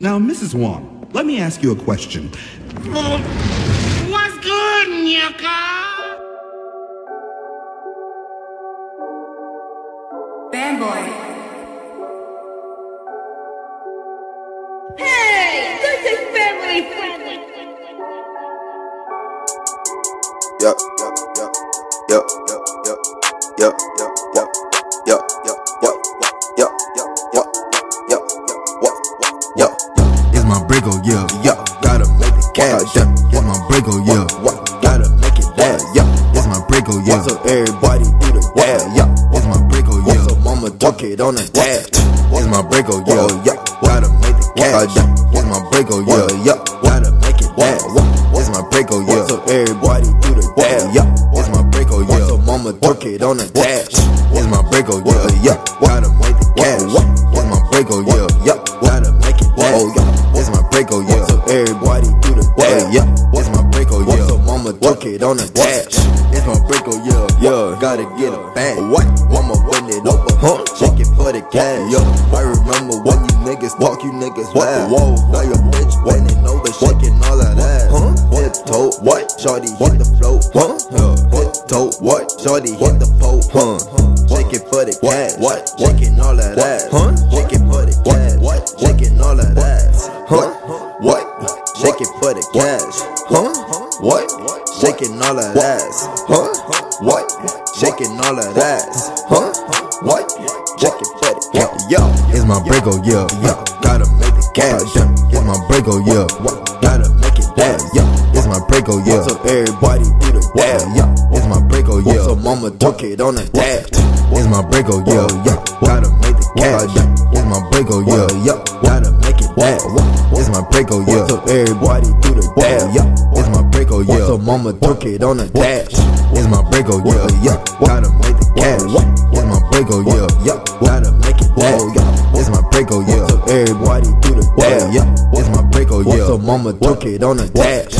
Now, Mrs. Wong, let me ask you a question. What's good, Nyaka? Fanboy. Hey, this is family friendly. Yup, yup, yup, yup, yup, Brigo, yeah. Yup, gotta make it cash. Yup, it's my Brigo, yeah. What, gotta make it dance. Yup, It's my Brigo, yeah. so everybody do the dance. Yup, It's my Brigo, yeah. mama duck it on the dash. It's my Brigo, yeah. yup, gotta make it cash. It's my Brigo, Yeah, yeah. gotta make it dance. It's my Brigo, Yeah, so yeah. everybody do the dance. Yup, It's my Brigo, yeah. mama duck it on the dash. It's my Brigo, Yeah, yeah. gotta make It's my oh, yeah. Everybody do the dance. Yeah, it's my Brigo, oh, So yeah. mama duck it on the dash. It's my Brigo, oh, yeah. Yeah, gotta get a bag. What? Mama bend it over, huh? Shake it for the cash. Yo, I remember when you niggas talk, you niggas laugh. Whoa, now your bitch bending over, shaking all of that ass. Huh? Hip toe, what? Shorty hit the flow, huh? Hip toe, what? Shorty hit the pole, huh? Shake it for the cash. What? Shaking all that ass. Huh? Shake it for the cash. Huh? What? Shaking all of that ass. Huh? What? Shaking all of that ass. Huh? What? Shake it for the cash. Yo, It's my Brigo, yeah. yo, gotta make it cash. It's my Brigo, yeah. Gotta make it dance. Yeah, it's my Brigo, yeah. So everybody do the dance. Yeah, it's my Brigo, So yeah. mama duck it on the dash. It's my Brigo, Yo, yeah. yo, gotta make the cash. It's my Brigo, Yo, yeah. yo, gotta make it dance break, oh yeah. What's up, everybody do the dab, yeah. It's my break, oh yeah. What's up, mama took it on the dash. It's my break, oh yeah, yeah. Gotta make the cash. It's my break, oh yeah, yeah. Gotta make it dash. It's my break, oh yeah. Everybody do the dab, yeah. It's my break, oh yeah. What's up, mama took it on the dash.